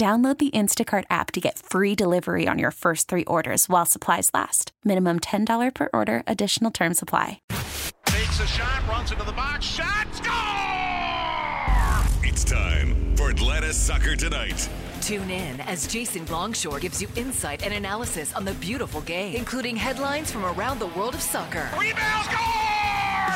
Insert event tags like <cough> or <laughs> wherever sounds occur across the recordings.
Download the Instacart app to get free delivery on your first three orders while supplies last. Minimum $10 per order, additional term supply. Takes a shot, runs into the box, shot, score! It's time for Atlanta Soccer Tonight. Tune in as Jason Longshore gives you insight and analysis on the beautiful game, including headlines from around the world of soccer. Rebound, score!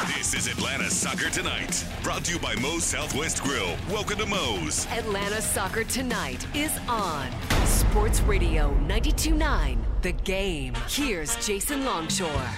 This is Atlanta Soccer Tonight, brought to you by Moe's Southwest Grill. Welcome to Moe's. Atlanta Soccer Tonight is on Sports Radio 92.9 The Game. Here's Jason Longshore.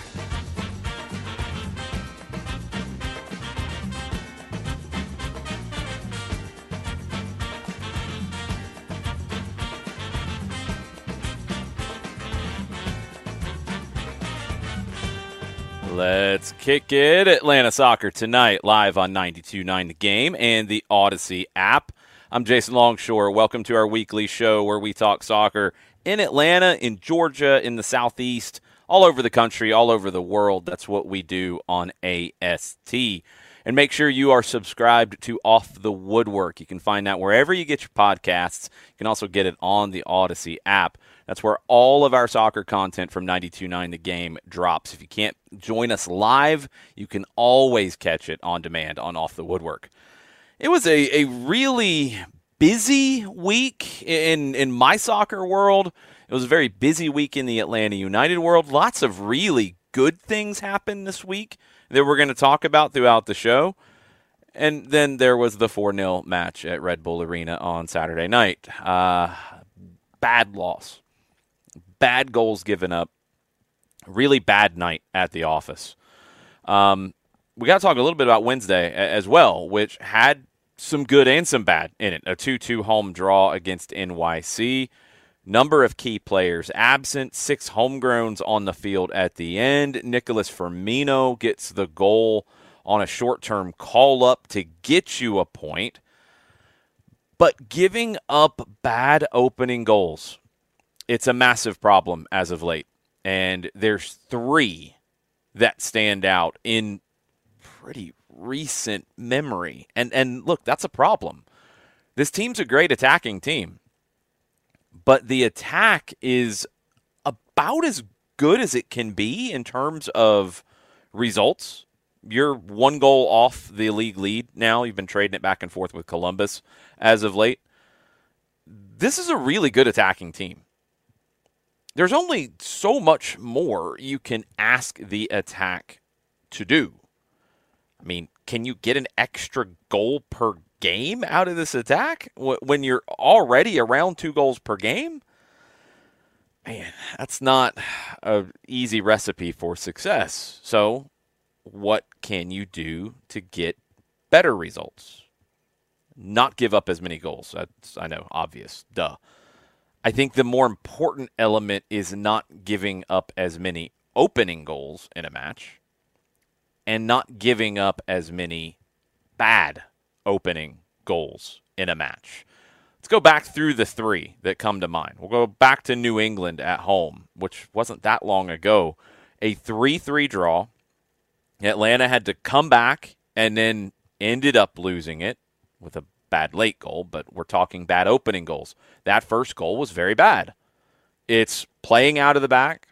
Let's kick it. Atlanta Soccer tonight, live on 92.9 The Game and the Odyssey app. I'm Jason Longshore. Welcome to our weekly show where we talk soccer in Atlanta, in Georgia, in the Southeast, all over the country, all over the world. That's what we do on AST. And make sure you are subscribed to Off the Woodwork. You can find that wherever you get your podcasts. You can also get it on the Odyssey app. That's where all of our soccer content from 92.9 The Game drops. If you can't join us live, you can always catch it on demand on Off the Woodwork. It was a, a really busy week in, in my soccer world. It was a very busy week in the Atlanta United world. Lots of really good things happened this week that we're going to talk about throughout the show. And then there was the 4 0 match at Red Bull Arena on Saturday night. Uh, bad loss bad goals given up. Really bad night at the office. Um, we got to talk a little bit about Wednesday as well, which had some good and some bad in it. A 2 2 home draw against NYC. Number of key players absent, six homegrowns on the field at the end. Nicholas Firmino gets the goal on a short term call up to get you a point. But giving up bad opening goals it's a massive problem as of late. And there's three that stand out in pretty recent memory. And and look, that's a problem. This team's a great attacking team. But the attack is about as good as it can be in terms of results. You're one goal off the league lead now. You've been trading it back and forth with Columbus as of late. This is a really good attacking team there's only so much more you can ask the attack to do. I mean, can you get an extra goal per game out of this attack when you're already around two goals per game? Man, that's not an easy recipe for success. So, what can you do to get better results? Not give up as many goals. That's, I know, obvious. Duh. I think the more important element is not giving up as many opening goals in a match and not giving up as many bad opening goals in a match. Let's go back through the three that come to mind. We'll go back to New England at home, which wasn't that long ago. A 3 3 draw. Atlanta had to come back and then ended up losing it with a bad late goal, but we're talking bad opening goals. That first goal was very bad. It's playing out of the back,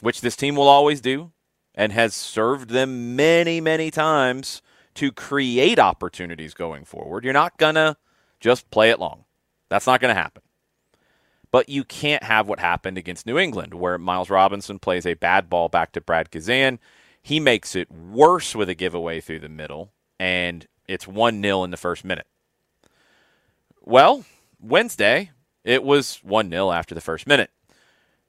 which this team will always do and has served them many, many times to create opportunities going forward. You're not going to just play it long. That's not going to happen. But you can't have what happened against New England, where Miles Robinson plays a bad ball back to Brad Guzan. He makes it worse with a giveaway through the middle, and it's 1 0 in the first minute. Well, Wednesday, it was 1 0 after the first minute.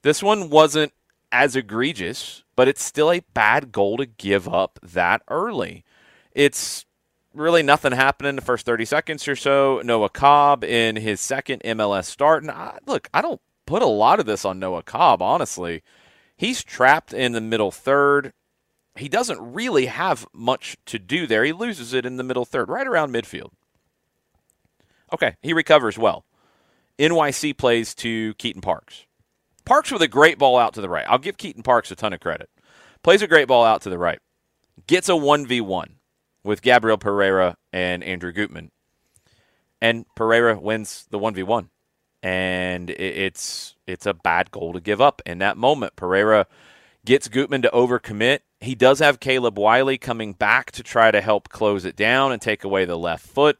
This one wasn't as egregious, but it's still a bad goal to give up that early. It's really nothing happened in the first 30 seconds or so. Noah Cobb in his second MLS start. And I, look, I don't put a lot of this on Noah Cobb, honestly. He's trapped in the middle third. He doesn't really have much to do there. He loses it in the middle third, right around midfield. Okay, he recovers well. NYC plays to Keaton Parks. Parks with a great ball out to the right. I'll give Keaton Parks a ton of credit. Plays a great ball out to the right. Gets a 1v1 with Gabriel Pereira and Andrew Gutman. And Pereira wins the 1v1. And it's it's a bad goal to give up in that moment. Pereira gets Gutman to overcommit. He does have Caleb Wiley coming back to try to help close it down and take away the left foot.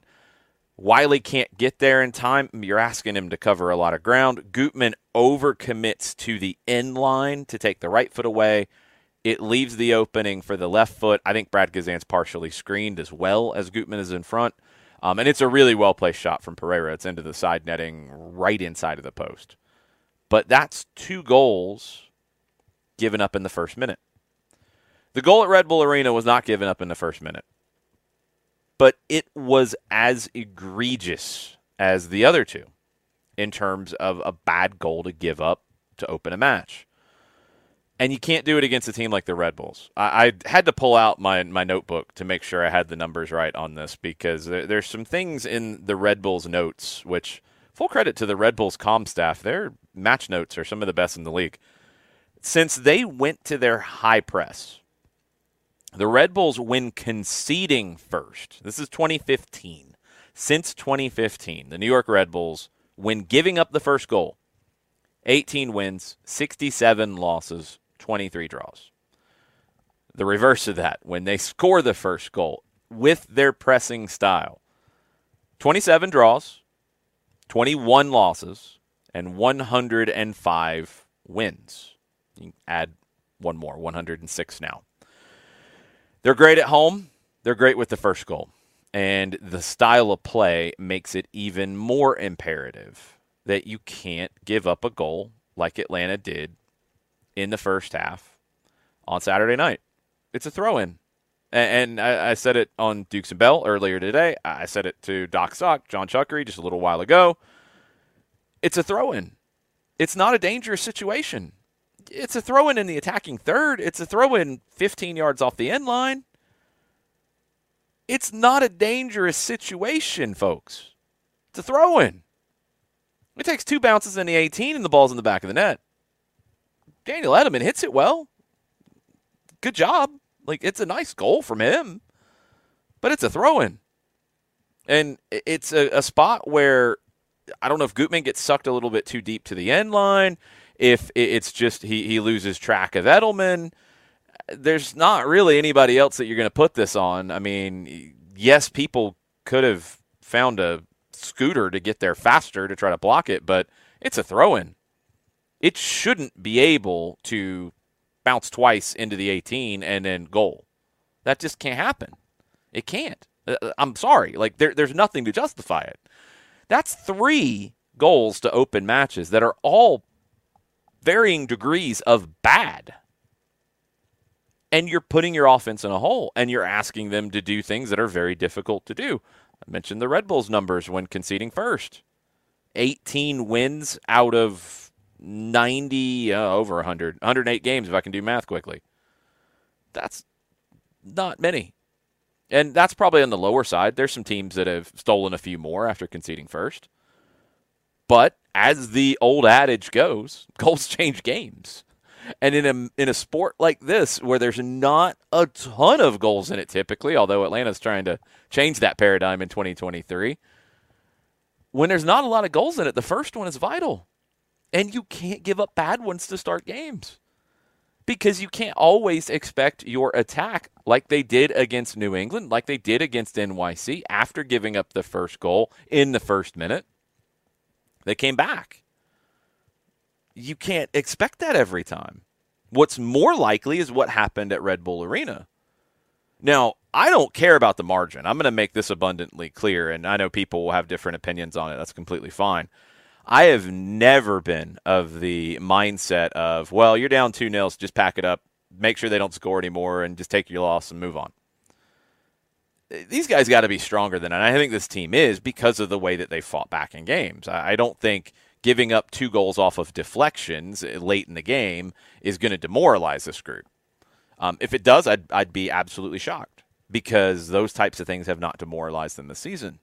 Wiley can't get there in time. You're asking him to cover a lot of ground. Gutman overcommits to the end line to take the right foot away. It leaves the opening for the left foot. I think Brad Guzan's partially screened as well as Gutman is in front. Um, and it's a really well placed shot from Pereira. It's into the side netting right inside of the post. But that's two goals given up in the first minute. The goal at Red Bull Arena was not given up in the first minute, but it was as egregious as the other two in terms of a bad goal to give up to open a match. And you can't do it against a team like the Red Bulls. I, I had to pull out my, my notebook to make sure I had the numbers right on this because there, there's some things in the Red Bulls notes, which, full credit to the Red Bulls com staff, their match notes are some of the best in the league. Since they went to their high press, the Red Bulls, when conceding first, this is 2015. Since 2015, the New York Red Bulls, when giving up the first goal, 18 wins, 67 losses, 23 draws. The reverse of that, when they score the first goal with their pressing style, 27 draws, 21 losses, and 105 wins. You add one more, 106 now. They're great at home. They're great with the first goal. And the style of play makes it even more imperative that you can't give up a goal like Atlanta did in the first half on Saturday night. It's a throw in. And, I, said it on Dukes and Bell earlier today. I said it to Doc Sock, John Chuckery, just a little while ago. It's a throw in. It's not a dangerous situation. It's a throw in in the attacking third. It's a throw in 15 yards off the end line. It's not a dangerous situation, folks. It's a throw in. It takes two bounces in the 18 and the ball's in the back of the net. Daniel Edelman hits it well. Good job. Like, it's a nice goal from him, but it's a throw in. And it's a, a spot where I don't know if Gutman gets sucked a little bit too deep to the end line, if it's just he, he loses track of Edelman. There's not really anybody else that you're going to put this on. I mean, yes, people could have found a scooter to get there faster to try to block it, but it's a throw in. It shouldn't be able to bounce twice into the 18 and then goal. That just can't happen. It can't. Uh, uh, I'm sorry. Like there, there's nothing to justify it. That's three goals to open matches that are all varying degrees of bad. And you're putting your offense in a hole and you're asking them to do things that are very difficult to do. I mentioned the Red Bulls numbers when conceding first 18 wins out of 90, uh, over 100, 108 games, if I can do math quickly. That's not many. And that's probably on the lower side. There's some teams that have stolen a few more after conceding first. But as the old adage goes, <laughs> goals change games. And in a in a sport like this, where there's not a ton of goals in it typically, although Atlanta's trying to change that paradigm in 2023, when there's not a lot of goals in it, the first one is vital. And you can't give up bad ones to start games because you can't always expect your attack. like they did against New England, like they did against NYC after giving up the first goal in the first minute. They came back. You can't expect that every time. What's more likely is what happened at Red Bull Arena. Now, I don't care about the margin. I'm going to make this abundantly clear, and I know people will have different opinions on it. That's completely fine. I have never been of the mindset of, well, you're down 2 0, just pack it up, make sure they don't score anymore, and just take your loss and move on. These guys got to be stronger than. And I think this team is because of the way that they fought back in games. I don't think giving up two goals off of deflections late in the game is going to demoralize this group. Um, if it does, I'd, I'd be absolutely shocked because those types of things have not demoralized them this season.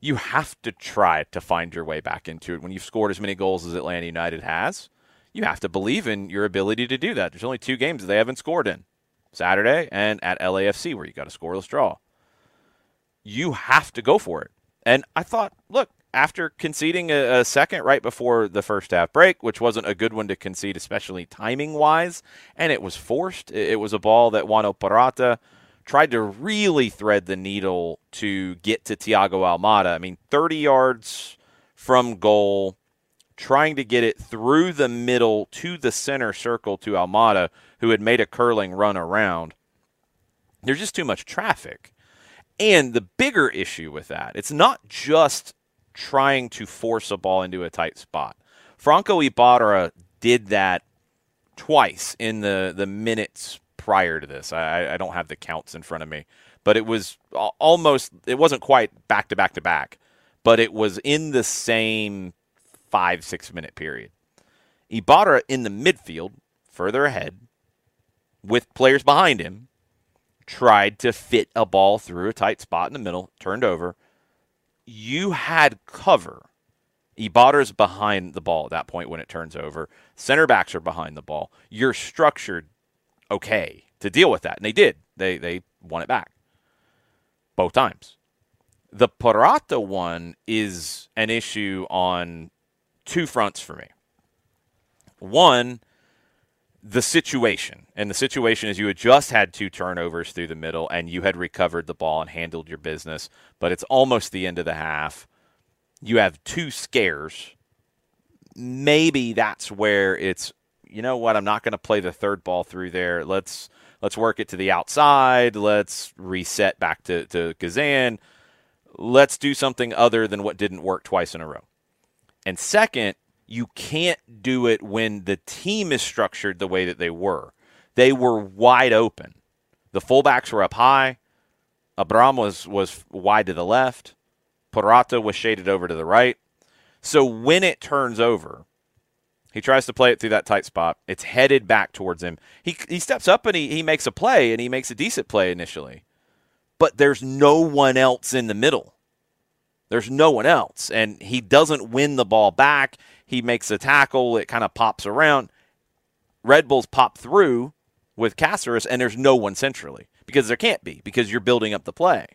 You have to try to find your way back into it when you've scored as many goals as Atlanta United has you have to believe in your ability to do that. There's only two games that they haven't scored in Saturday and at LAFC, where you got a scoreless draw. You have to go for it. And I thought, look, after conceding a, a, second right before the first half break, which wasn't a good one to concede, especially timing wise, and it was forced. It was a ball that Juan Purata tried to really thread the needle to get to Thiago Almada. I mean, 30 yards from goal trying to get it through the middle to the center circle to Almada, who had made a curling run around. There's just too much traffic. And the bigger issue with that, it's not just trying to force a ball into a tight spot. Franco Ibarra did that twice in the, the minutes prior to this. I, I don't have the counts in front of me, but it was almost, it wasn't quite back to back to back, but it was in the same five, six minute period. Ibarra in the midfield, further ahead, with players behind him, tried to fit a ball through a tight spot in the middle, turned over. You had cover. Ibarra's behind the ball at that point when it turns over. Center backs are behind the ball. You're structured okay to deal with that. And they did. They they won it back. Both times. The Purata one is an issue on two fronts for me. One, the situation. And the situation is you had just had two turnovers through the middle and you had recovered the ball and handled your business, but it's almost the end of the half. You have two scares. Maybe that's where it's you know what, I'm not going to play the third ball through there. Let's let's work it to the outside. Let's reset back to, to Guzan. Let's do something other than what didn't work twice in a row. And second, you can't do it when the team is structured the way that they were. They were wide open. The fullbacks were up high. Abram was, was wide to the left. Purata was shaded over to the right. So when it turns over, he tries to play it through that tight spot. It's headed back towards him. He, he steps up and he, he makes a play, and he makes a decent play initially. But there's no one else in the middle. There's no one else. And he doesn't win the ball back. He makes a tackle. It kind of pops around. Red Bulls pop through with Caceres, and there's no one centrally because there can't be because you're building up the play,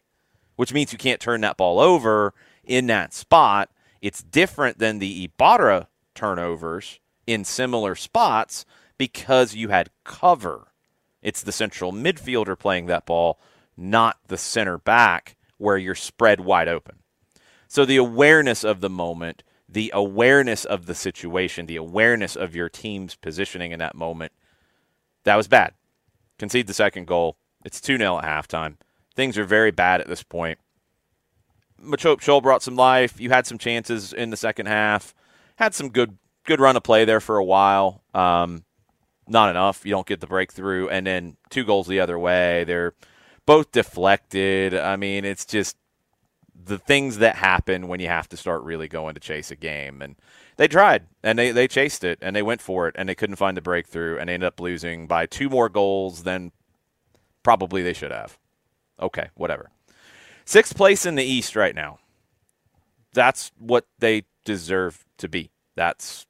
which means you can't turn that ball over in that spot. It's different than the Ibarra turnovers in similar spots because you had cover. It's the central midfielder playing that ball, not the center back where you're spread wide open. So the awareness of the moment, the awareness of the situation, the awareness of your team's positioning in that moment, that was bad. Concede the second goal. It's 2 0 at halftime. Things are very bad at this point. Machop Chol brought some life. You had some chances in the second half. Had some good good run of play there for a while. Um, not enough. You don't get the breakthrough, and then two goals the other way. They're both deflected. I mean, it's just the things that happen when you have to start really going to chase a game. And they tried and they, they chased it and they went for it and they couldn't find the breakthrough and they ended up losing by two more goals than probably they should have. Okay, whatever. Sixth place in the East right now. That's what they deserve to be. That's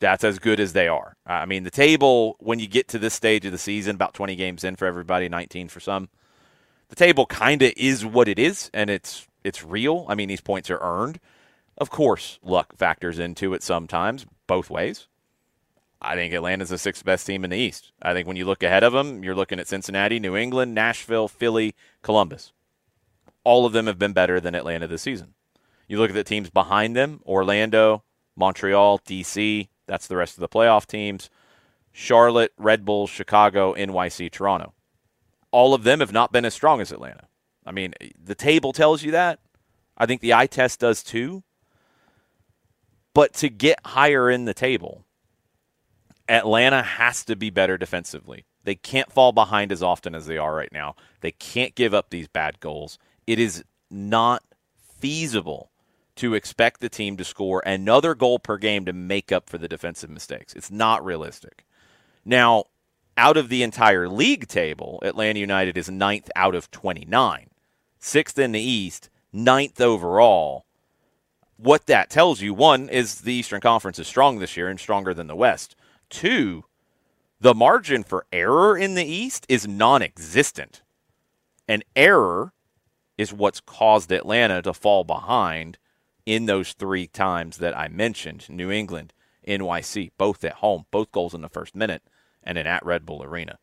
that's as good as they are. I mean, the table when you get to this stage of the season, about 20 games in for everybody, 19 for some. The table kind of is what it is, and it's it's real. I mean, these points are earned. Of course, luck factors into it sometimes, both ways. I think Atlanta's the sixth best team in the East. I think when you look ahead of them, you're looking at Cincinnati, New England, Nashville, Philly, Columbus. All of them have been better than Atlanta this season. You look at the teams behind them Orlando, Montreal, DC, that's the rest of the playoff teams. Charlotte, Red Bulls, Chicago, NYC, Toronto. All of them have not been as strong as Atlanta. I mean, the table tells you that. I think the eye test does too. But to get higher in the table, Atlanta has to be better defensively. They can't fall behind as often as they are right now. They can't give up these bad goals. It is not feasible to expect the team to score another goal per game to make up for the defensive mistakes. It's not realistic. Now, out of the entire league table, Atlanta United is ninth out of 29, sixth in the East, ninth overall. What that tells you, one, is the Eastern Conference is strong this year and stronger than the West. Two, the margin for error in the East is non existent. And error is what's caused Atlanta to fall behind in those three times that I mentioned New England, NYC, both at home, both goals in the first minute, and then at Red Bull Arena.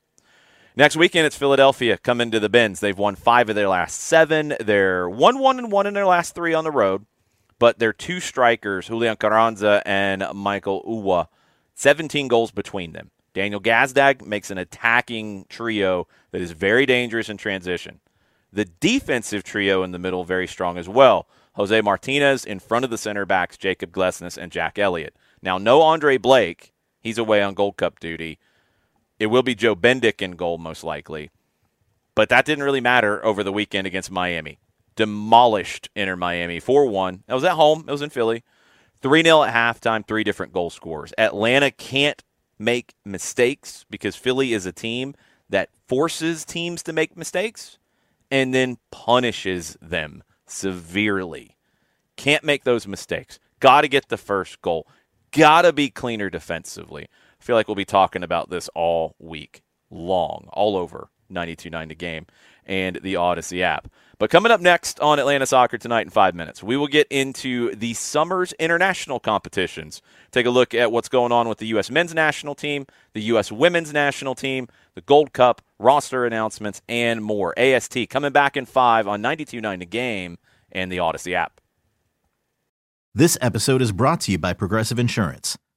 Next weekend, it's Philadelphia coming to the Benz. They've won five of their last seven. They're one, one, and one in their last three on the road, but their two strikers, Julian Carranza and Mikael Uhre, 17 goals between them. Daniel Gazdag makes an attacking trio that is very dangerous in transition. The defensive trio in the middle, very strong as well. Jose Martinez in front of the center backs, Jacob Glesnes and Jack Elliott. Now, no Andre Blake. He's away on Gold Cup duty. It will be Joe Bendik in goal, most likely. But that didn't really matter over the weekend against Miami. Demolished Inter Miami 4 1. That was at home, it was in Philly. 3 0 at halftime, three different goal scorers. Atlanta can't make mistakes because Philly is a team that forces teams to make mistakes and then punishes them severely. Can't make those mistakes. Got to get the first goal. Got to be cleaner defensively. I feel like we'll be talking about this all week long, all over 92.9 The Game and the Odyssey app. But coming up next on Atlanta Soccer tonight in five minutes, we will get into the summer's international competitions. Take a look at what's going on with the U.S. men's national team, the U.S. women's national team, the Gold Cup, roster announcements, and more. AST coming back in five on 92.9 The Game and the Odyssey app. This episode is brought to you by Progressive Insurance.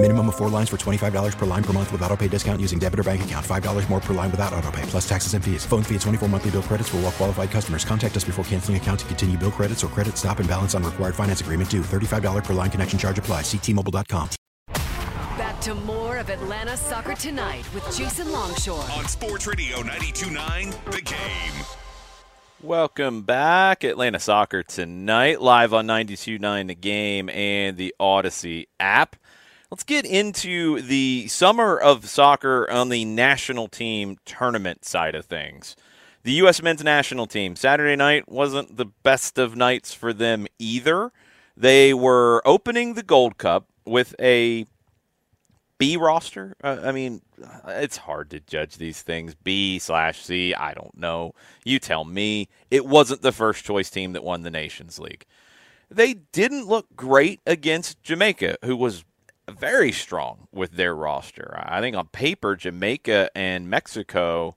Minimum of four lines for $25 per line per month with auto pay discount using debit or bank account. $5 more per line without auto pay, plus taxes and fees. Phone fee at 24 monthly bill credits for all well qualified customers. Contact us before canceling account to continue bill credits or credit stop and balance on required finance agreement due. $35 per line connection charge apply. Ctmobile.com. Back to more of Atlanta Soccer Tonight with Jason Longshore. On Sports Radio 92.9 The Game. Welcome back, Atlanta Soccer Tonight, live on 92.9 The Game and the Odyssey app. Let's get into the summer of soccer on the national team tournament side of things. The U.S. men's national team, Saturday night wasn't the best of nights for them either. They were opening the Gold Cup with a B roster. Uh, I mean, it's hard to judge these things. B slash C. I don't know. You tell me. It wasn't the first choice team that won the Nations League. They didn't look great against Jamaica, who was very strong with their roster. I think on paper, Jamaica and Mexico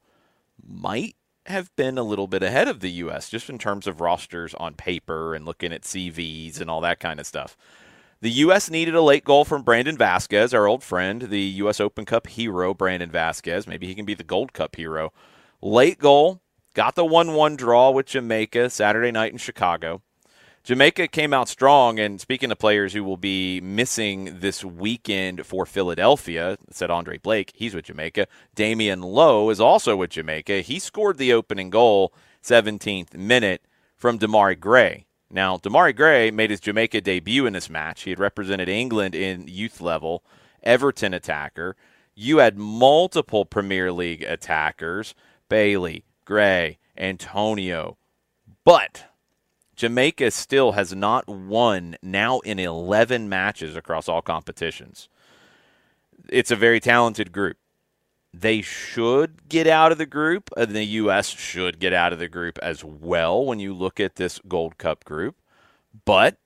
might have been a little bit ahead of the U.S. just in terms of rosters on paper and looking at CVs and all that kind of stuff. The U.S. needed a late goal from Brandon Vazquez, our old friend, the U.S. Open Cup hero, Brandon Vazquez. Maybe he can be the Gold Cup hero. Late goal, got the 1 1 draw with Jamaica Saturday night in Chicago. Jamaica came out strong, and speaking of players who will be missing this weekend for Philadelphia, said Andre Blake, he's with Jamaica. Damion Lowe is also with Jamaica. He scored the opening goal, 17th minute, from Demarai Gray. Now, Demarai Gray made his Jamaica debut in this match. He had represented England in youth level, Everton attacker. You had multiple Premier League attackers Bailey, Gray, Antonio. But Jamaica still has not won now in 11 matches across all competitions. It's a very talented group. They should get out of the group. The U.S. should get out of the group as well when you look at this Gold Cup group. But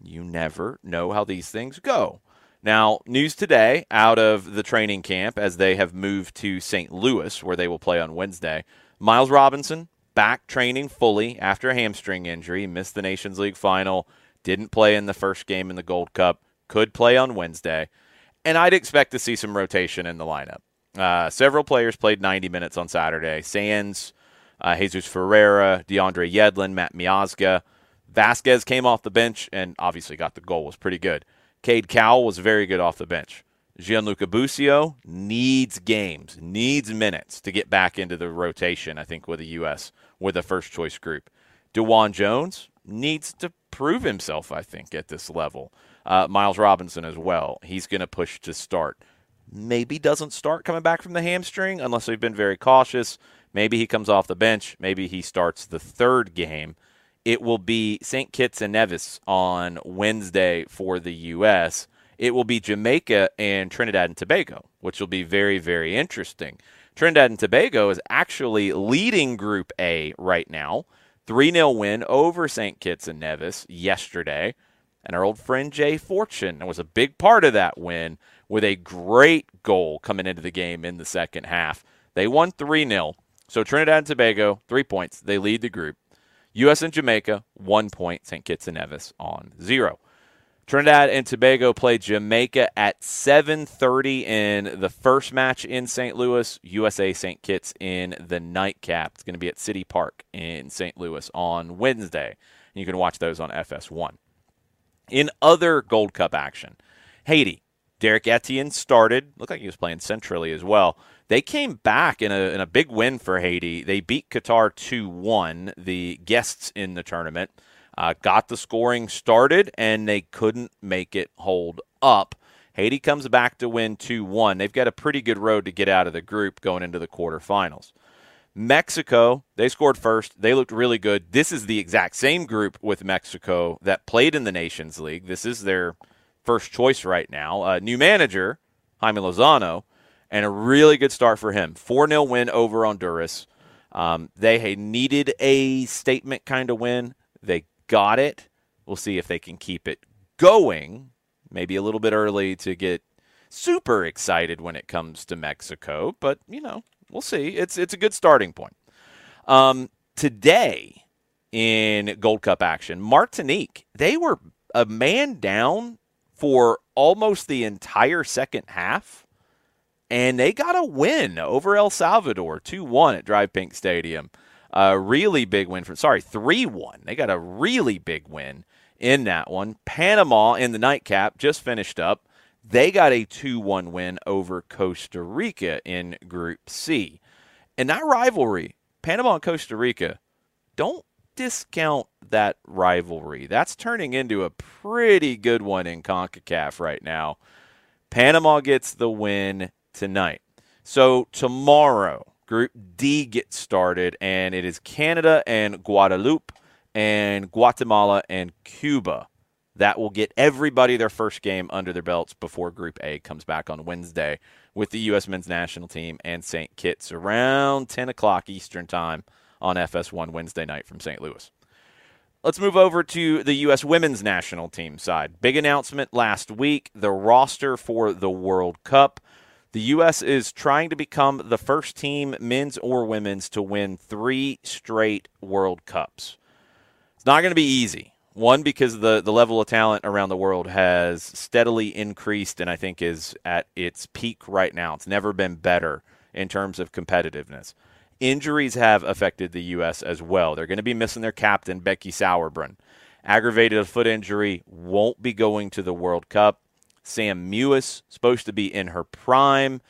you never know how these things go. Now, news today out of the training camp as they have moved to St. Louis, where they will play on Wednesday. Miles Robinson, back training fully after a hamstring injury, missed the Nations League final, didn't play in the first game in the Gold Cup, could play on Wednesday. And I'd expect to see some rotation in the lineup. Uh, several players played 90 minutes on Saturday. Sands, uh, Jesus Ferreira, DeAndre Yedlin, Matt Miazga. Vazquez came off the bench and obviously got the goal, was pretty good. Cade Cowell was very good off the bench. Gianluca Busio needs games, needs minutes to get back into the rotation, I think, with the U.S with a first choice group. DeJuan Jones needs to prove himself, I think, at this level. Uh, Miles Robinson as well. He's going to push to start. Maybe doesn't start coming back from the hamstring unless they've been very cautious. Maybe he comes off the bench. Maybe he starts the third game. It will be St. Kitts and Nevis on Wednesday for the U.S. It will be Jamaica and Trinidad and Tobago, which will be very, very interesting. Trinidad and Tobago is actually leading Group A right now. 3 0 win over St. Kitts and Nevis yesterday. And our old friend Jay Fortune was a big part of that win with a great goal coming into the game in the second half. They won 3 0. So Trinidad and Tobago, three points. They lead the group. U.S. and Jamaica, one point. St. Kitts and Nevis on zero. Trinidad and Tobago play Jamaica at 7:30 in the first match in St. Louis. USA St. Kitts in the nightcap. It's going to be at City Park in St. Louis on Wednesday. You can watch those on FS1. In other Gold Cup action, Haiti. Derrick Etienne started. Looked like he was playing centrally as well. They came back in a, in a big win for Haiti. They beat Qatar 2 1, the guests in the tournament uh, got the scoring started, and they couldn't make it hold up. Haiti comes back to win 2 1. They've got a pretty good road to get out of the group going into the quarterfinals. Mexico, they scored first. They looked really good. This is the exact same group with Mexico that played in the Nations League. This is their first choice right now. Uh, new manager, Jaime Lozano, and a really good start for him. 4 0 win over Honduras. Um, they needed a statement kind of win. They got it. We'll see if they can keep it going. Maybe a little bit early to get super excited when it comes to Mexico, but you know, we'll see. It's it's a good starting point. Um, today in Gold Cup action, Martinique they were a man down for almost the entire second half, and they got a win over El Salvador, two one at DRV Pink Stadium. A really big win from, sorry, 3 1. They got a really big win in that one. Panama in the nightcap just finished up. They got a 2 1 win over Costa Rica in Group C. And that rivalry, Panama and Costa Rica, don't discount that rivalry. That's turning into a pretty good one in CONCACAF right now. Panama gets the win tonight. So tomorrow, Group D gets started, and it is Canada and Guadeloupe and Guatemala and Cuba. That will get everybody their first game under their belts before Group A comes back on Wednesday with the U.S. men's national team and St. Kitts around 10 o'clock Eastern Time on FS1 Wednesday night from St. Louis. Let's move over to the U.S. women's national team side. Big announcement last week the roster for the World Cup. The U.S. is trying to become the first team, men's or women's, to win three straight World Cups. It's not going to be easy. One, because the, the level of talent around the world has steadily increased and I think is at its peak right now. It's never been better in terms of competitiveness. Injuries have affected the U.S. as well. They're going to be missing their captain, Becky Sauerbrunn. Aggravated foot injury, won't be going to the World Cup. Sam Mewis, supposed to be in her prime,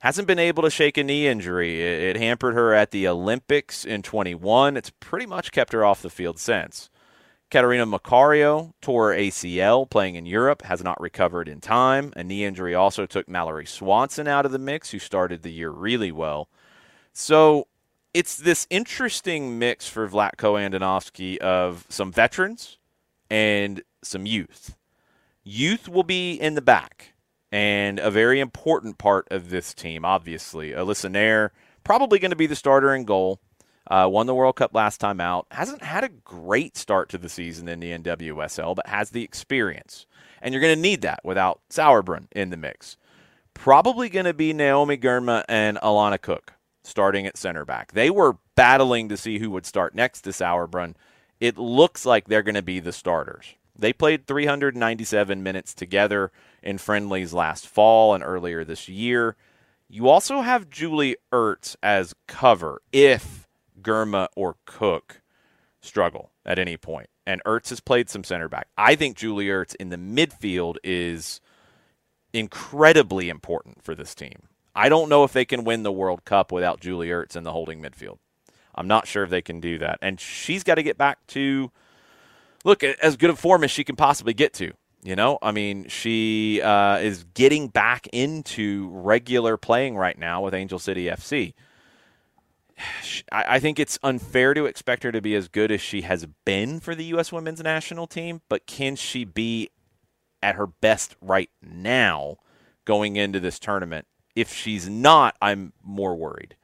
hasn't been able to shake a knee injury. It, hampered her at the Olympics in 21. It's pretty much kept her off the field since. Catarina Macario tore ACL playing in Europe, has not recovered in time. A knee injury also took Mallory Swanson out of the mix, who started the year really well. So it's this interesting mix for Vlatko Andonovski of some veterans and some youth. Youth will be in the back and a very important part of this team, obviously. Alyssa Naeher, probably going to be the starter in goal. Uh, won the World Cup last time out. Hasn't had a great start to the season in the NWSL, but has the experience. And you're going to need that without Sauerbrunn in the mix. Probably going to be Naomi Girma and Alana Cook starting at center back. They were battling to see who would start next to Sauerbrunn. It looks like they're going to be the starters. They played 397 minutes together in friendlies last fall and earlier this year. You also have Julie Ertz as cover if Girma or Cook struggle at any point. And Ertz has played some center back. I think Julie Ertz in the midfield is incredibly important for this team. I don't know if they can win the World Cup without Julie Ertz in the holding midfield. I'm not sure if they can do that. And she's got to get back to look as good a form as she can possibly get to. You know, I mean, she uh, is getting back into regular playing right now with Angel City FC. I think it's unfair to expect her to be as good as she has been for the U.S. women's national team, but can she be at her best right now going into this tournament? If she's not, I'm more worried.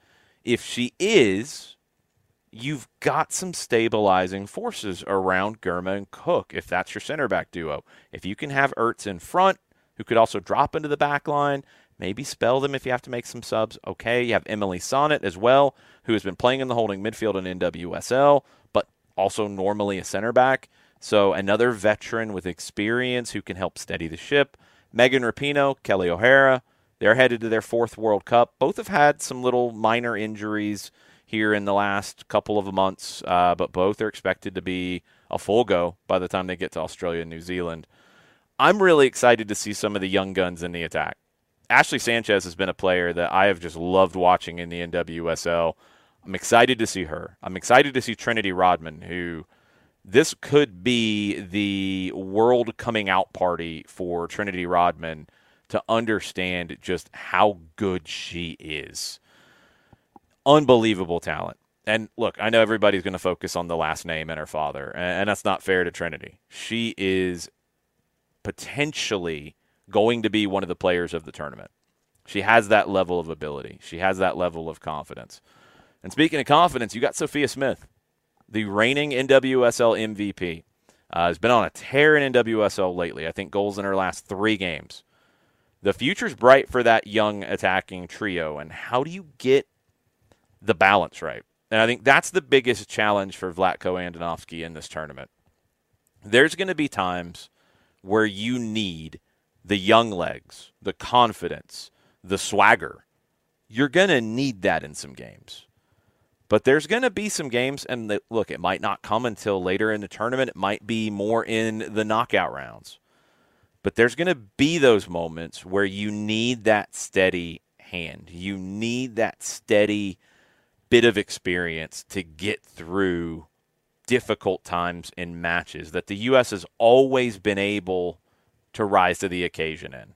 If she is, you've got some stabilizing forces around Girma and Cook if that's your center back duo. If you can have Ertz in front, who could also drop into the back line, maybe spell them if you have to make some subs. Okay, you have Emily Sonnett as well, who has been playing in the holding midfield in NWSL, but also normally a center back. So another veteran with experience who can help steady the ship. Megan Rapinoe, Kelly O'Hara, they're headed to their fourth World Cup. Both have had some little minor injuries here in the last couple of months, uh, but both are expected to be a full go by the time they get to Australia and New Zealand. I'm really excited to see some of the young guns in the attack. Ashley Sanchez has been a player that I have just loved watching in the NWSL. I'm excited to see her. I'm excited to see Trinity Rodman, who this could be the world coming out party for Trinity Rodman to understand just how good she is. Unbelievable talent. And look, I know everybody's going to focus on the last name and her father, and that's not fair to Trinity. She is potentially going to be one of the players of the tournament. She has that level of ability. She has that level of confidence. And speaking of confidence, you got Sophia Smith, the reigning NWSL MVP. Uh, has been on a tear in NWSL lately. I think goals in her last three games the future's bright for that young attacking trio. And how do you get the balance right? And I think that's the biggest challenge for Vlatko Andonovski in this tournament. There's going to be times where you need the young legs, the confidence, the swagger. You're going to need that in some games. But there's going to be some games, and look, it might not come until later in the tournament. It might be more in the knockout rounds. But there's going to be those moments where you need that steady hand. You need that steady bit of experience to get through difficult times in matches that the U.S. has always been able to rise to the occasion in.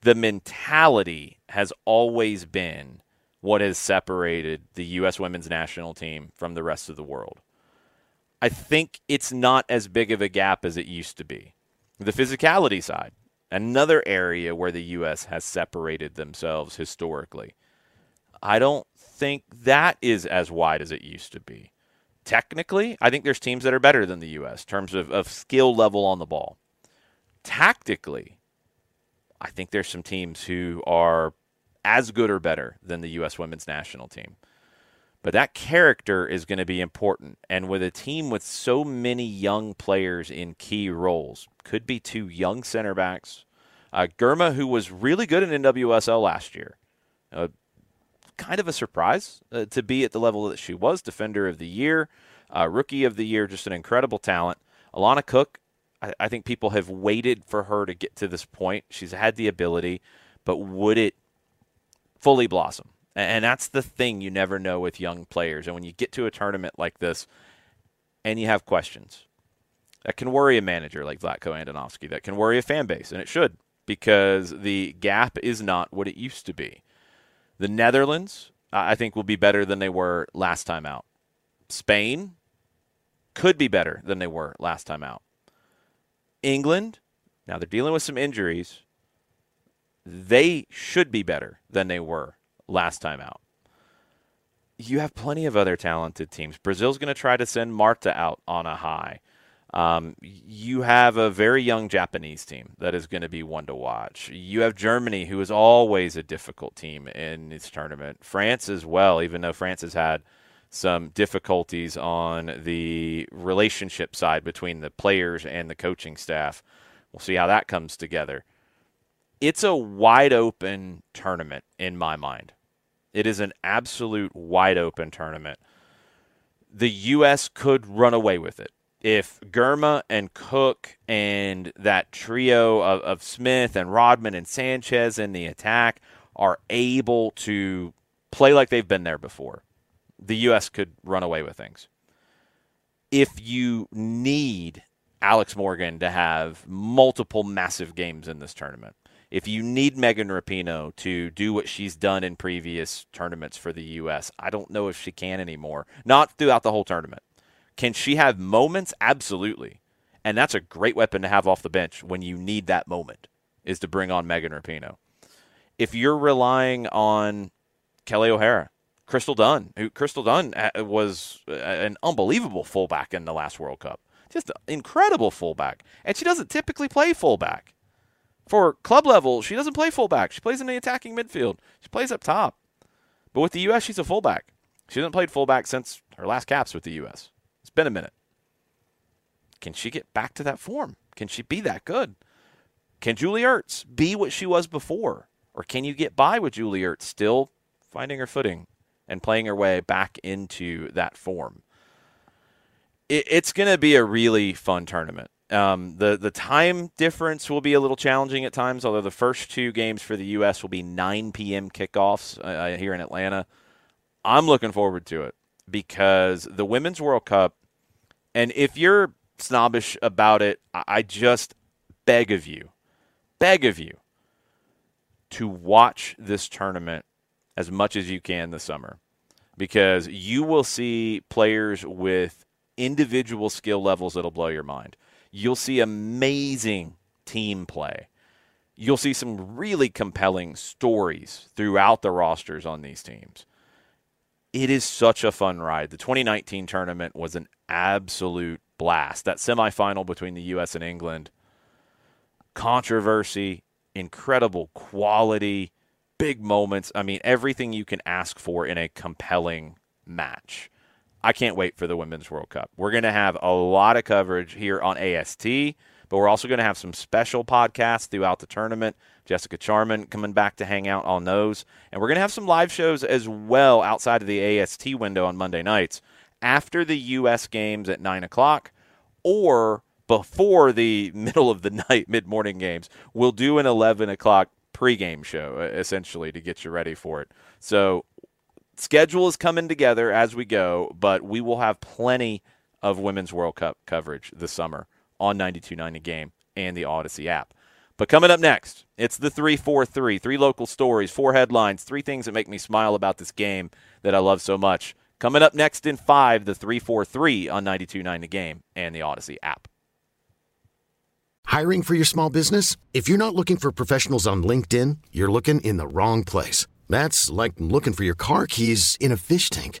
The mentality has always been what has separated the U.S. women's national team from the rest of the world. I think it's not as big of a gap as it used to be. The physicality side, another area where the U.S. has separated themselves historically. I don't think that is as wide as it used to be. technically, I think there's teams that are better than the U.S. in terms of, of skill level on the ball. Tactically, I think there's some teams who are as good or better than the U.S. women's national team. But that character is going to be important. And with a team with so many young players in key roles, could be two young center backs. Uh, Girma, who was really good in NWSL last year, uh, kind of a surprise uh, to be at the level that she was. Defender of the year, uh, rookie of the year, just an incredible talent. Alana Cook, I, I think people have waited for her to get to this point. She's had the ability, but would it fully blossom? And that's the thing you never know with young players. And when you get to a tournament like this and you have questions, that can worry a manager like Vlatko Andonovski, that can worry a fan base, and it should, because the gap is not what it used to be. The Netherlands, I think, will be better than they were last time out. Spain could be better than they were last time out. England, now they're dealing with some injuries. They should be better than they were last time out. You have plenty of other talented teams. Brazil's going to try to send Marta out on a high. Um, you have a very young Japanese team that is going to be one to watch. You have Germany, who is always a difficult team in this tournament. France as well, even though France has had some difficulties on the relationship side between the players and the coaching staff. We'll see how that comes together. It's a wide open tournament in my mind. It is an absolute wide open tournament. The U.S. could run away with it if Girma and Cook and that trio of, of Smith and Rodman and Sanchez in the attack are able to play like they've been there before, the U.S. could run away with things. If you need Alex Morgan to have multiple massive games in this tournament, if you need Megan Rapinoe to do what she's done in previous tournaments for the U.S., I don't know if she can anymore. Not throughout the whole tournament. Can she have moments? Absolutely. And that's a great weapon to have off the bench when you need that moment, is to bring on Megan Rapinoe. If you're relying on Kelly O'Hara, Crystal Dunn, who Crystal Dunn uh, was uh, an unbelievable fullback in the last World Cup, just an incredible fullback, and she doesn't typically play fullback. For club level, she doesn't play fullback. She plays in the attacking midfield. She plays up top. But with the U.S., she's a fullback. She hasn't played fullback since her last caps with the U.S been a minute. Can she get back to that form? Can she be that good? Can Julie Ertz be what she was before? Or can you get by with Julie Ertz still finding her footing and playing her way back into that form? It, it's going to be a really fun tournament. Um, the the time difference will be a little challenging at times, although the first two games for the U.S. will be 9 p.m. kickoffs uh, here in Atlanta. I'm looking forward to it because the Women's World Cup and if you're snobbish about it, I just beg of you, beg of you to watch this tournament as much as you can this summer because you will see players with individual skill levels that'll blow your mind. You'll see amazing team play. You'll see some really compelling stories throughout the rosters on these teams it is such a fun ride. The 2019 tournament was an absolute blast. That semifinal between the U.S. and England, controversy, incredible quality, big moments. I mean, everything you can ask for in a compelling match. I can't wait for the Women's World Cup. We're going to have a lot of coverage here on AST, but we're also going to have some special podcasts throughout the tournament. Jessica Charman coming back to hang out on those. And we're going to have some live shows as well outside of the AST window on Monday nights after the U.S. games at 9 o'clock or before the <laughs> middle of the night, mid morning games. We'll do an 11 o'clock pregame show, essentially, to get you ready for it. So, schedule is coming together as we go, but we will have plenty of Women's World Cup coverage this summer on 92.9 Game and the Odyssey app. But coming up next, it's the 343. Three local stories, four headlines, three things that make me smile about this game that I love so much. Coming up next in five, the 343 on 92.9 The Game and the Odyssey app. Hiring for your small business? If you're not looking for professionals on LinkedIn, you're looking in the wrong place. That's like looking for your car keys in a fish tank.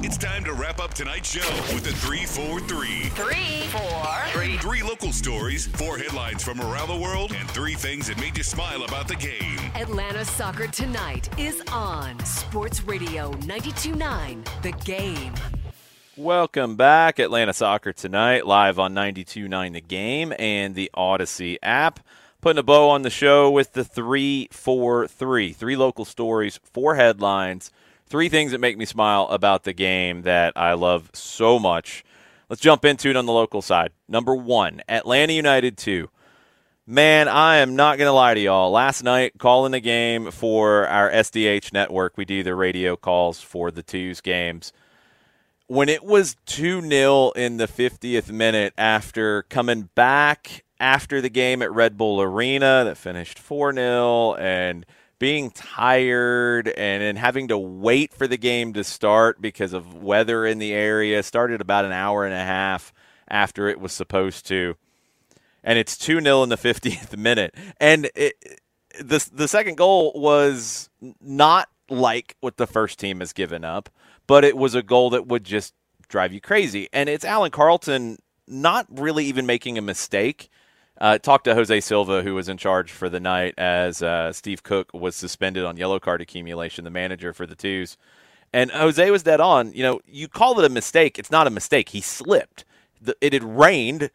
It's time to wrap up tonight's show with the 343. Three, four, Three. Three local stories, four headlines from around the world, and three things that made you smile about the game. Atlanta Soccer Tonight is on Sports Radio 92.9 The Game. Welcome back, Atlanta Soccer Tonight, live on 92.9 The Game and the Odyssey app. Putting a bow on the show with the 343. Three local stories, four headlines, three things that make me smile about the game that I love so much. Let's jump into it on the local side. Number one, Atlanta United 2. Man, I am not going to lie to y'all. Last night, calling the game for our SDH network, we do the radio calls for the twos games. When it was 2 0 in the 50th minute after coming back after the game at Red Bull Arena that finished 4 0 and being tired and then having to wait for the game to start because of weather in the area started about an hour and a half after it was supposed to. And it's 2-0 in the <laughs> 50th minute. And it, the the second goal was not like what the first team has given up but it was a goal that would just drive you crazy. And it's Alan Carlton not really even making a mistake uh, talked to Jose Silva, who was in charge for the night, as uh, Steve Cook was suspended on yellow card accumulation, the manager for the twos. And Jose was dead on. You know, you call it a mistake. It's not a mistake. He slipped. The, it had rained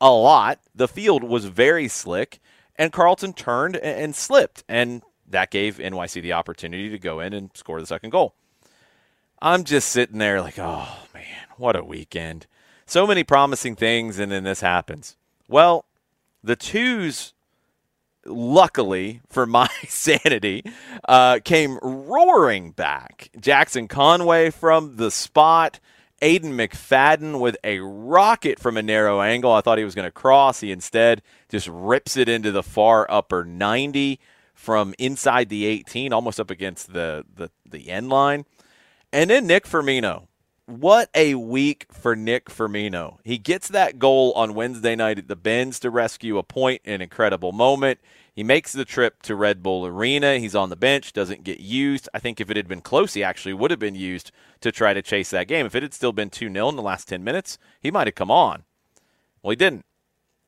a lot. The field was very slick, and Carlton turned and, and slipped. And that gave NYC the opportunity to go in and score the second goal. I'm just sitting there like, oh, man, what a weekend. So many promising things, and then this happens. Well, the twos, luckily for my <laughs> sanity, uh, came roaring back. Jackson Conway from the spot. Aiden McFadden with a rocket from a narrow angle. I thought he was going to cross. He instead just rips it into the far upper 90 from inside the 18, almost up against the, the, the end line. And then Nick Firmino. What a week for Nick Firmino. He gets that goal on Wednesday night at the Benz to rescue a point, an incredible moment. He makes the trip to Red Bull Arena. He's on the bench, doesn't get used. I think if it had been close, he actually would have been used to try to chase that game. If it had still been 2 0 in the last 10 minutes, he might have come on. Well, he didn't.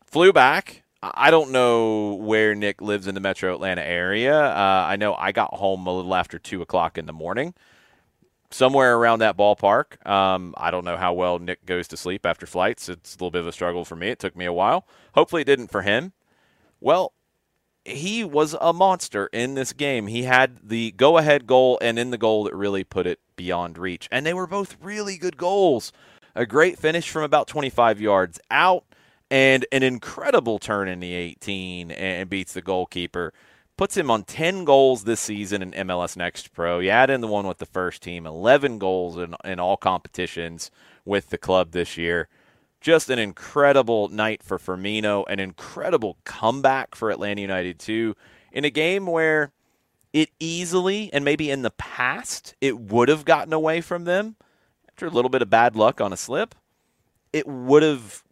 Flew back. I don't know where Nick lives in the metro Atlanta area. Uh, I know I got home a little after 2 o'clock in the morning somewhere around that ballpark. Um, I don't know how well Nick goes to sleep after flights. It's a little bit of a struggle for me. It took me a while. Hopefully, it didn't for him. Well, he was a monster in this game. He had the go ahead goal and in the goal that really put it beyond reach. And they were both really good goals. A great finish from about 25 yards out and an incredible turn in the 18 and beats the goalkeeper puts him on 10 goals this season in MLS Next Pro. You add in the one with the first team, 11 goals in, in all competitions with the club this year. Just an incredible night for Firmino, an incredible comeback for Atlanta United, too, in a game where it easily, and maybe in the past, it would have gotten away from them after a little bit of bad luck on a slip. It would have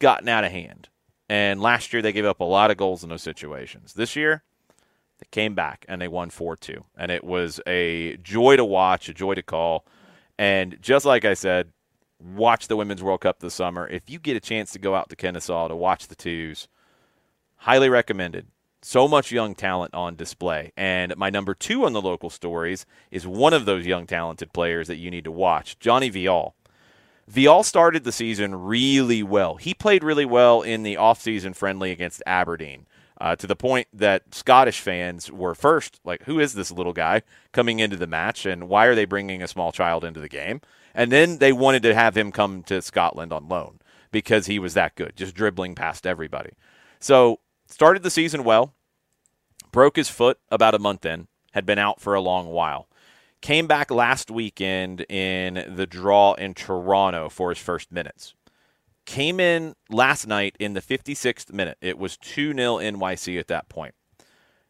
gotten out of hand. And last year, they gave up a lot of goals in those situations. This year, They came back and they won 4 2. And it was a joy to watch, a joy to call. And just like I said, watch the Women's World Cup this summer. If you get a chance to go out to Kennesaw to watch the twos, highly recommended. So much young talent on display. And my number two on the local stories is one of those young talented players that you need to watch, Johnny Vial. Vial started the season really well. He played really well in the offseason friendly against Aberdeen. Uh, to the point that Scottish fans were first like, who is this little guy coming into the match, and why are they bringing a small child into the game? And then they wanted to have him come to Scotland on loan because he was that good, just dribbling past everybody. So started the season well, broke his foot about a month in, had been out for a long while. Came back last weekend in the draw in Toronto for his first minutes came in last night in the 56th minute. It was 2 0 NYC at that point.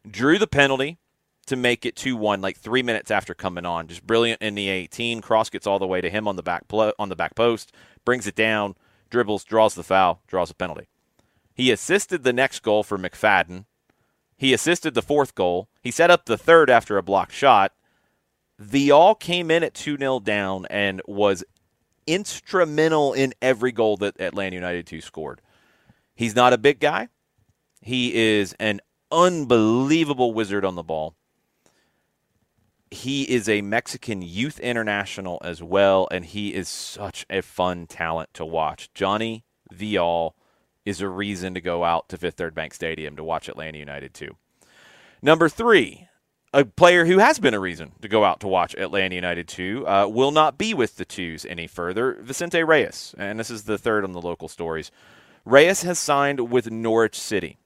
Drew the penalty to make it 2 1, like three minutes after coming on. Just brilliant in the 18. Cross gets all the way to him on the back, pl- on the back post, brings it down, dribbles, draws the foul, draws a penalty. He assisted the next goal for McFadden. He assisted the fourth goal. He set up the third after a blocked shot. The all came in at 2 0 down and was instrumental in every goal that Atlanta United 2 scored. He's not a big guy. He is an unbelievable wizard on the ball. He is a Mexican youth international as well, and he is such a fun talent to watch. Johnny Vial is a reason to go out to Fifth Third Bank Stadium to watch Atlanta United 2. Number three, a player who has been a reason to go out to watch Atlanta United 2 uh, will not be with the twos any further. Vicente Reyes, and this is the third on the local stories. Reyes has signed with Norwich City.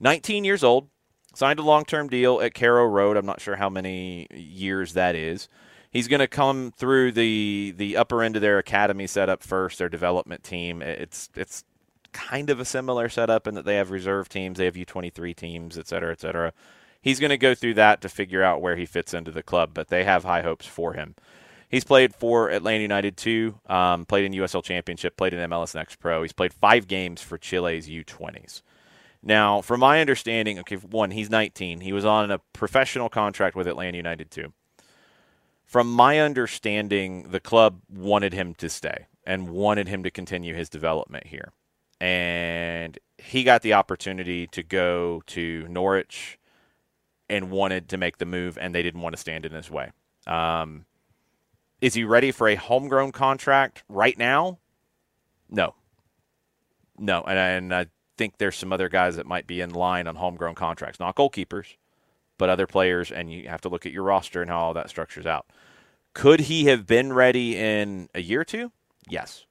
19 years old, signed a long term deal at Carrow Road. I'm not sure how many years that is. He's going to come through the the upper end of their academy setup first, their development team. It's it's kind of a similar setup in that they have reserve teams, they have U23 teams, et cetera, et cetera he's going to go through that to figure out where he fits into the club, but they have high hopes for him. He's played for Atlanta United too, um, played in USL Championship, played in MLS Next Pro. He's played five games for Chile's U20s. Now, from my understanding, okay, one, he's 19. He was on a professional contract with Atlanta United too. From my understanding, the club wanted him to stay and wanted him to continue his development here. And he got the opportunity to go to Norwich and wanted to make the move, and they didn't want to stand in his way. Um, is he ready for a homegrown contract right now? No. No, and, and I think there's some other guys that might be in line on homegrown contracts, not goalkeepers, but other players, and you have to look at your roster and how all that structures out. Could he have been ready in a year or two? Yes.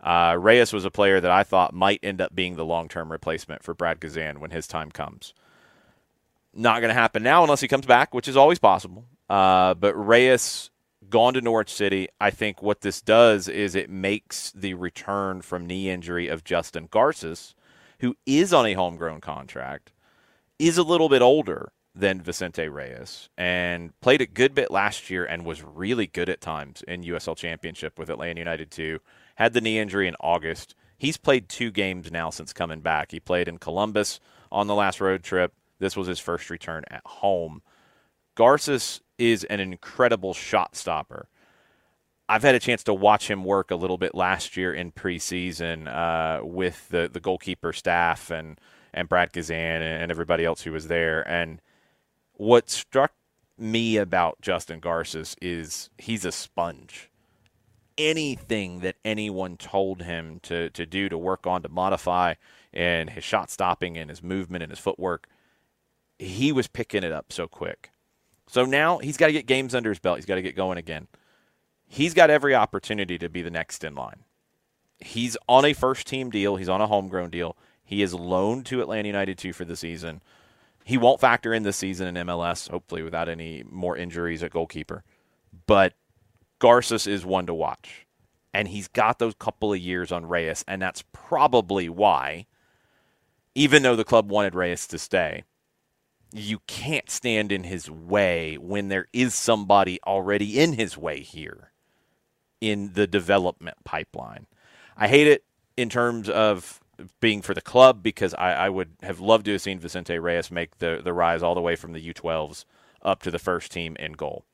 Uh, Reyes was a player that I thought might end up being the long term replacement for Brad Guzan when his time comes. Not going to happen now unless he comes back, which is always possible. Uh, but Reyes gone to Norwich City. I think what this does is it makes the return from knee injury of Justin Garces, who is on a homegrown contract, is a little bit older than Vicente Reyes and played a good bit last year and was really good at times in USL Championship with Atlanta United 2. Had the knee injury in August. He's played two games now since coming back. He played in Columbus on the last road trip this was his first return at home. Garces is an incredible shot stopper. I've had a chance to watch him work a little bit last year in preseason uh, with the, the goalkeeper staff and, and Brad Guzan and everybody else who was there. And what struck me about Justin Garces is he's a sponge. Anything that anyone told him to, to do, to work on, to modify, and his shot stopping and his movement and his footwork – he was picking it up so quick. So now he's got to get games under his belt. He's got to get going again. He's got every opportunity to be the next in line. He's on a first team deal, he's on a homegrown deal. He is loaned to Atlanta United 2 for the season. He won't factor in this season in MLS, hopefully without any more injuries at goalkeeper. But Garces is one to watch. And he's got those couple of years on Reyes, and that's probably why, even though the club wanted Reyes to stay, you can't stand in his way when there is somebody already in his way here in the development pipeline. I hate it in terms of being for the club because I, I would have loved to have seen Vicente Reyes make the, the rise all the way from the U12s up to the first team in goal.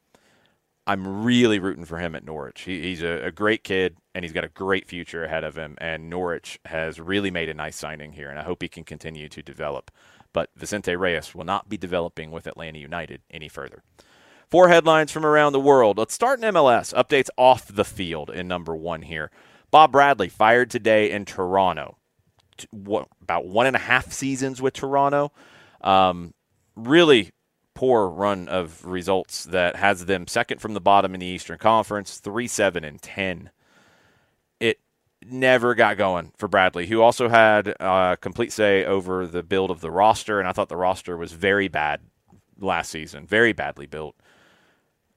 I'm really rooting for him at Norwich. He, he's a, a, great kid, and he's got a great future ahead of him. And Norwich has really made a nice signing here, and I hope he can continue to develop. But Vicente Reyes will not be developing with Atlanta United any further. Four headlines from around the world. Let's start in MLS. Updates off the field in number one here. Bob Bradley fired today in Toronto. What, about one and a half seasons with Toronto. Um, really poor run of results that has them second from the bottom in the Eastern Conference, 3 7 and 10. Never got going for Bradley, who also had uh, complete say over the build of the roster, and I thought the roster was very bad last season, very badly built.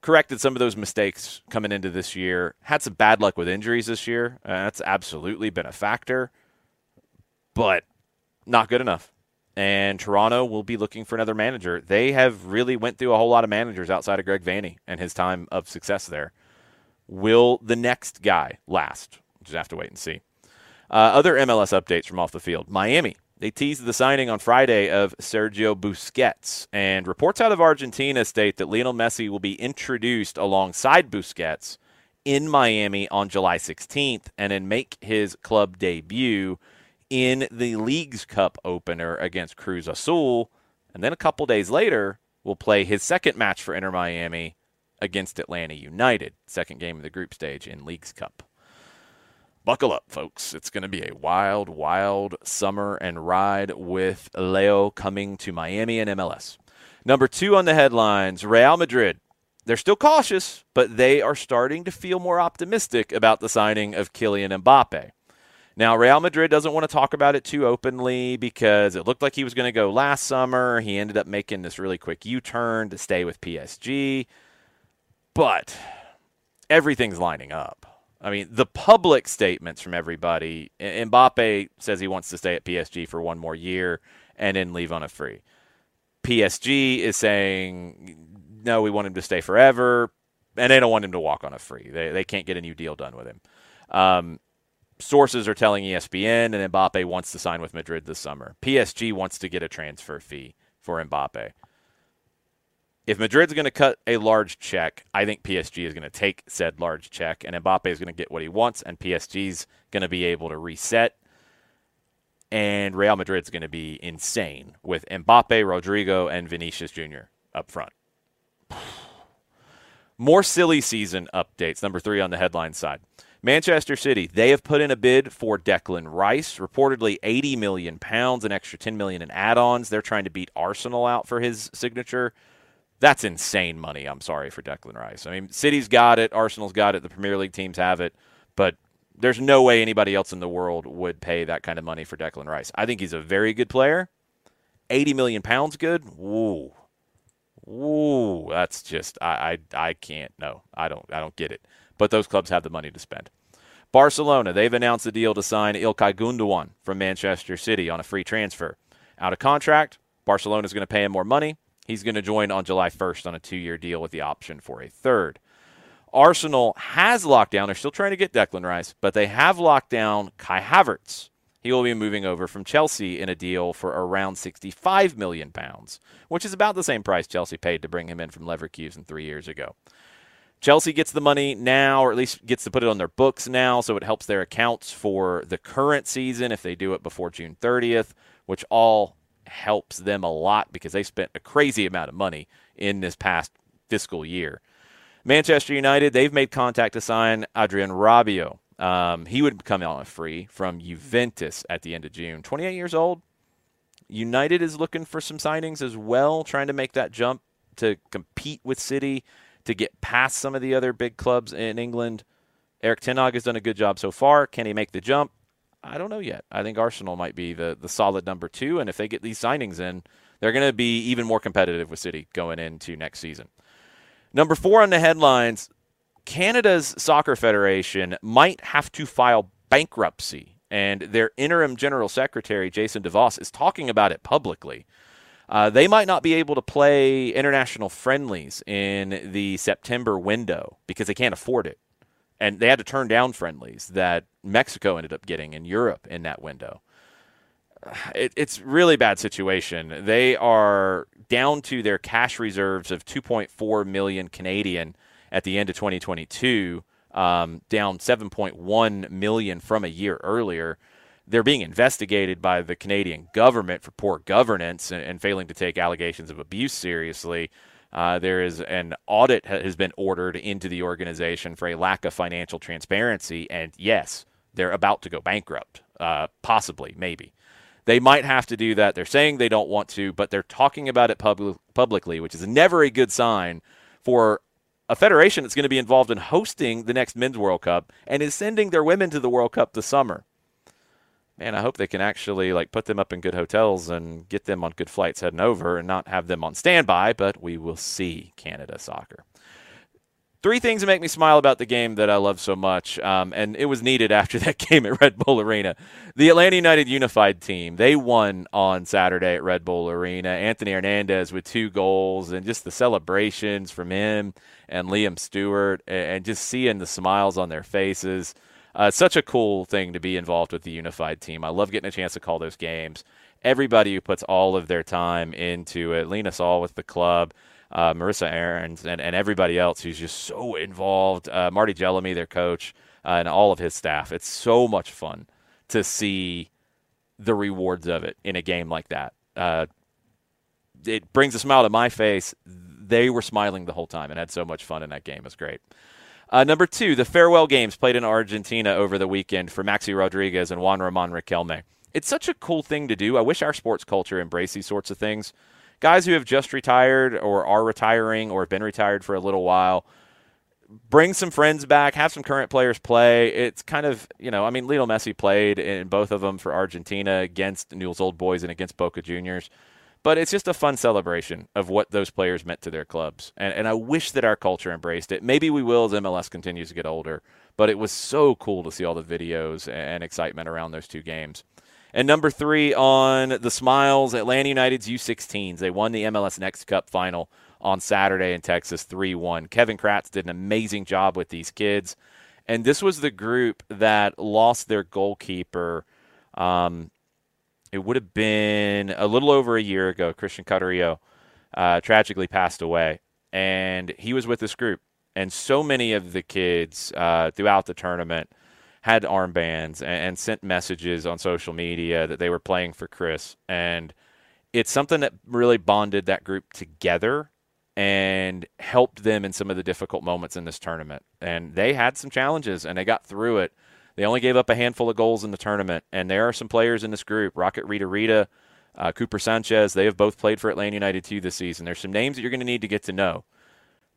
Corrected some of those mistakes coming into this year. Had some bad luck with injuries this year. Uh, that's absolutely been a factor, but not good enough and Toronto will be looking for another manager. They have really went through a whole lot of managers outside of Greg Vanney and his time of success there. Will the next guy last? Just have to wait and see. Uh, other MLS updates from off the field. Miami. They teased the signing on Friday of Sergio Busquets, and reports out of Argentina state that Lionel Messi will be introduced alongside Busquets in Miami on July 16th and then make his club debut in the Leagues Cup opener against Cruz Azul. And then a couple days later, will play his second match for Inter Miami against Atlanta United, second game of the group stage in Leagues Cup. Buckle up, folks. It's going to be a wild, wild summer and ride with Leo coming to Miami and MLS. Number two on the headlines Real Madrid. They're still cautious, but they are starting to feel more optimistic about the signing of Kylian Mbappe. Now, Real Madrid doesn't want to talk about it too openly because it looked like he was going to go last summer. He ended up making this really quick U turn to stay with PSG. But everything's lining up. I mean, the public statements from everybody Mbappe says he wants to stay at PSG for one more year and then leave on a free. PSG is saying, no, we want him to stay forever, and they don't want him to walk on a free. They, they can't get a new deal done with him. Um, sources are telling ESPN, and Mbappe wants to sign with Madrid this summer. PSG wants to get a transfer fee for Mbappe. If Madrid's going to cut a large check, I think PSG is going to take said large check, and Mbappe is going to get what he wants, and PSG's going to be able to reset. And Real Madrid's going to be insane with Mbappe, Rodrygo, and Vinicius Jr. up front. <sighs> More silly season updates. Number three on the headline side. Manchester City, they have put in a bid for Declan Rice, reportedly 80 million pounds, an extra 10 million in add-ons. They're trying to beat Arsenal out for his signature. That's insane money. I'm sorry for Declan Rice. I mean, City's got it, Arsenal's got it, the Premier League teams have it, but there's no way anybody else in the world would pay that kind of money for Declan Rice. I think he's a very good player. 80 million pounds good? Ooh. Ooh, that's just I, I I can't no. I don't I don't get it but those clubs have the money to spend. Barcelona, they've announced a deal to sign Ilkay Gundogan from Manchester City on a free transfer. Out of contract, Barcelona is going to pay him more money. He's going to join on July 1st on a two year deal with the option for a third. Arsenal has locked down, they're still trying to get Declan Rice, but they have locked down Kai Havertz. He will be moving over from Chelsea in a deal for around 65 million pounds, which is about the same price Chelsea paid to bring him in from Leverkusen three years ago. Chelsea gets the money now, or at least gets to put it on their books now, so it helps their accounts for the current season if they do it before June 30th, which all helps them a lot because they spent a crazy amount of money in this past fiscal year. Manchester United, they've made contact to sign Adrien Rabiot. Um, he would come out free from Juventus at the end of June. 28 years old. United is looking for some signings as well, trying to make that jump to compete with City to get past some of the other big clubs in England. Erik ten Hag has done a good job so far. Can he make the jump? I don't know yet. I think Arsenal might be the, the solid number two, and if they get these signings in, they're going to be even more competitive with City going into next season. Number four on the headlines Canada's Soccer Federation might have to file bankruptcy, and their interim general secretary, Jason DeVos, is talking about it publicly. Uh, they might not be able to play international friendlies in the September window because they can't afford it. And they had to turn down friendlies that Mexico ended up getting in Europe in that window. <sighs> it, it's really bad situation. They are down to their cash reserves of 2.4 million Canadian at the end of 2022, um, down 7.1 million from a year earlier. They're being investigated by the Canadian government for poor governance and, and failing to take allegations of abuse seriously. Uh, there is an audit ha- has been ordered into the organization for a lack of financial transparency, and yes, they're about to go bankrupt, uh, possibly, maybe. They might have to do that. They're saying they don't want to, but they're talking about it pub- publicly, which is never a good sign for a federation that's going to be involved in hosting the next Men's World Cup and is sending their women to the World Cup this summer. Man, I hope they can actually like put them up in good hotels and get them on good flights heading over and not have them on standby, but we will see Canada soccer. Three things that make me smile about the game that I love so much, um, and it was needed <laughs> after that game at Red Bull Arena. The Atlanta United Unified team, they won on Saturday at Red Bull Arena. Anthony Hernandez with two goals, and just the celebrations from him and Liam Stewart, and just seeing the smiles on their faces. Uh, such a cool thing to be involved with the Unified team. I love getting a chance to call those games. Everybody who puts all of their time into it, Lena Saul with the club uh, Marissa Aarons, and, and everybody else who's just so involved. Uh, Marty Jellamy, their coach, uh, and all of his staff. It's so much fun to see the rewards of it in a game like that. Uh, it brings a smile to my face. They were smiling the whole time and had so much fun in that game. It was great. Uh, number two, the farewell games played in Argentina over the weekend for Maxi Rodriguez and Juan Roman Riquelme. It's such a cool thing to do. I wish our sports culture embraced these sorts of things guys who have just retired or are retiring or have been retired for a little while. Bring some friends back, have some current players play. It's kind of, you know, I mean, Lionel Messi played in both of them for Argentina against Newell's Old Boys and against Boca Juniors. But it's just a fun celebration of what those players meant to their clubs. And, and I wish that our culture embraced it. Maybe we will as MLS continues to get older. But it was so cool to see all the videos and excitement around those two games. And number three on the Smiles, Atlanta United's U16s. They won the MLS Next Cup final on Saturday in Texas 3 1. Kevin Kratz did an amazing job with these kids. And this was the group that lost their goalkeeper. Um, it would have been a little over a year ago. Christian Carrillo uh, tragically passed away. And he was with this group. And so many of the kids uh, throughout the tournament had armbands and, and sent messages on social media that they were playing for Chris. And it's something that really bonded that group together and helped them in some of the difficult moments in this tournament. And they had some challenges and they got through it. They only gave up a handful of goals in the tournament. And there are some players in this group Rocket Rita Rita, uh, Cooper Sanchez. They have both played for Atlanta United too this season. There's some names that you're going to need to get to know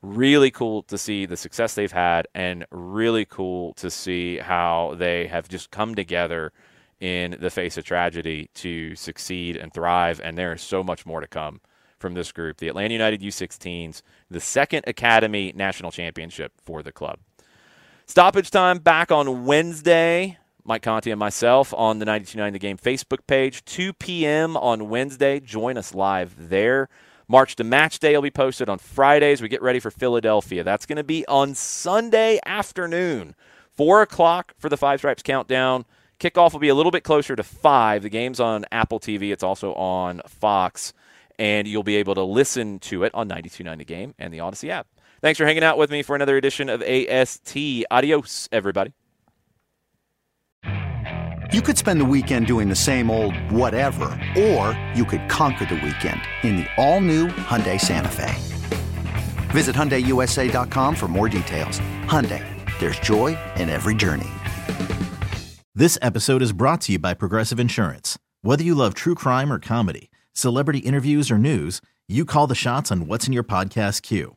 really cool to see the success they've had and really cool to see how they have just come together in the face of tragedy to succeed and thrive and there is so much more to come from this group the atlanta united u16s the second academy national championship for the club stoppage time back on wednesday mike conti and myself on the 929 the game facebook page 2 p.m on wednesday join us live there March to Match Day will be posted on Fridays. We get ready for Philadelphia. That's going to be on Sunday afternoon, 4 o'clock for the Five Stripes Countdown. Kickoff will be a little bit closer to 5. The game's on Apple TV, it's also on Fox, and you'll be able to listen to it on 92.9 The Game and the Odyssey app. Thanks for hanging out with me for another edition of AST. Adios, everybody. You could spend the weekend doing the same old whatever, or you could conquer the weekend in the all-new Hyundai Santa Fe. Visit HyundaiUSA.com for more details. Hyundai, there's joy in every journey. This episode is brought to you by Progressive Insurance. Whether you love true crime or comedy, celebrity interviews or news, you call the shots on what's in your podcast queue.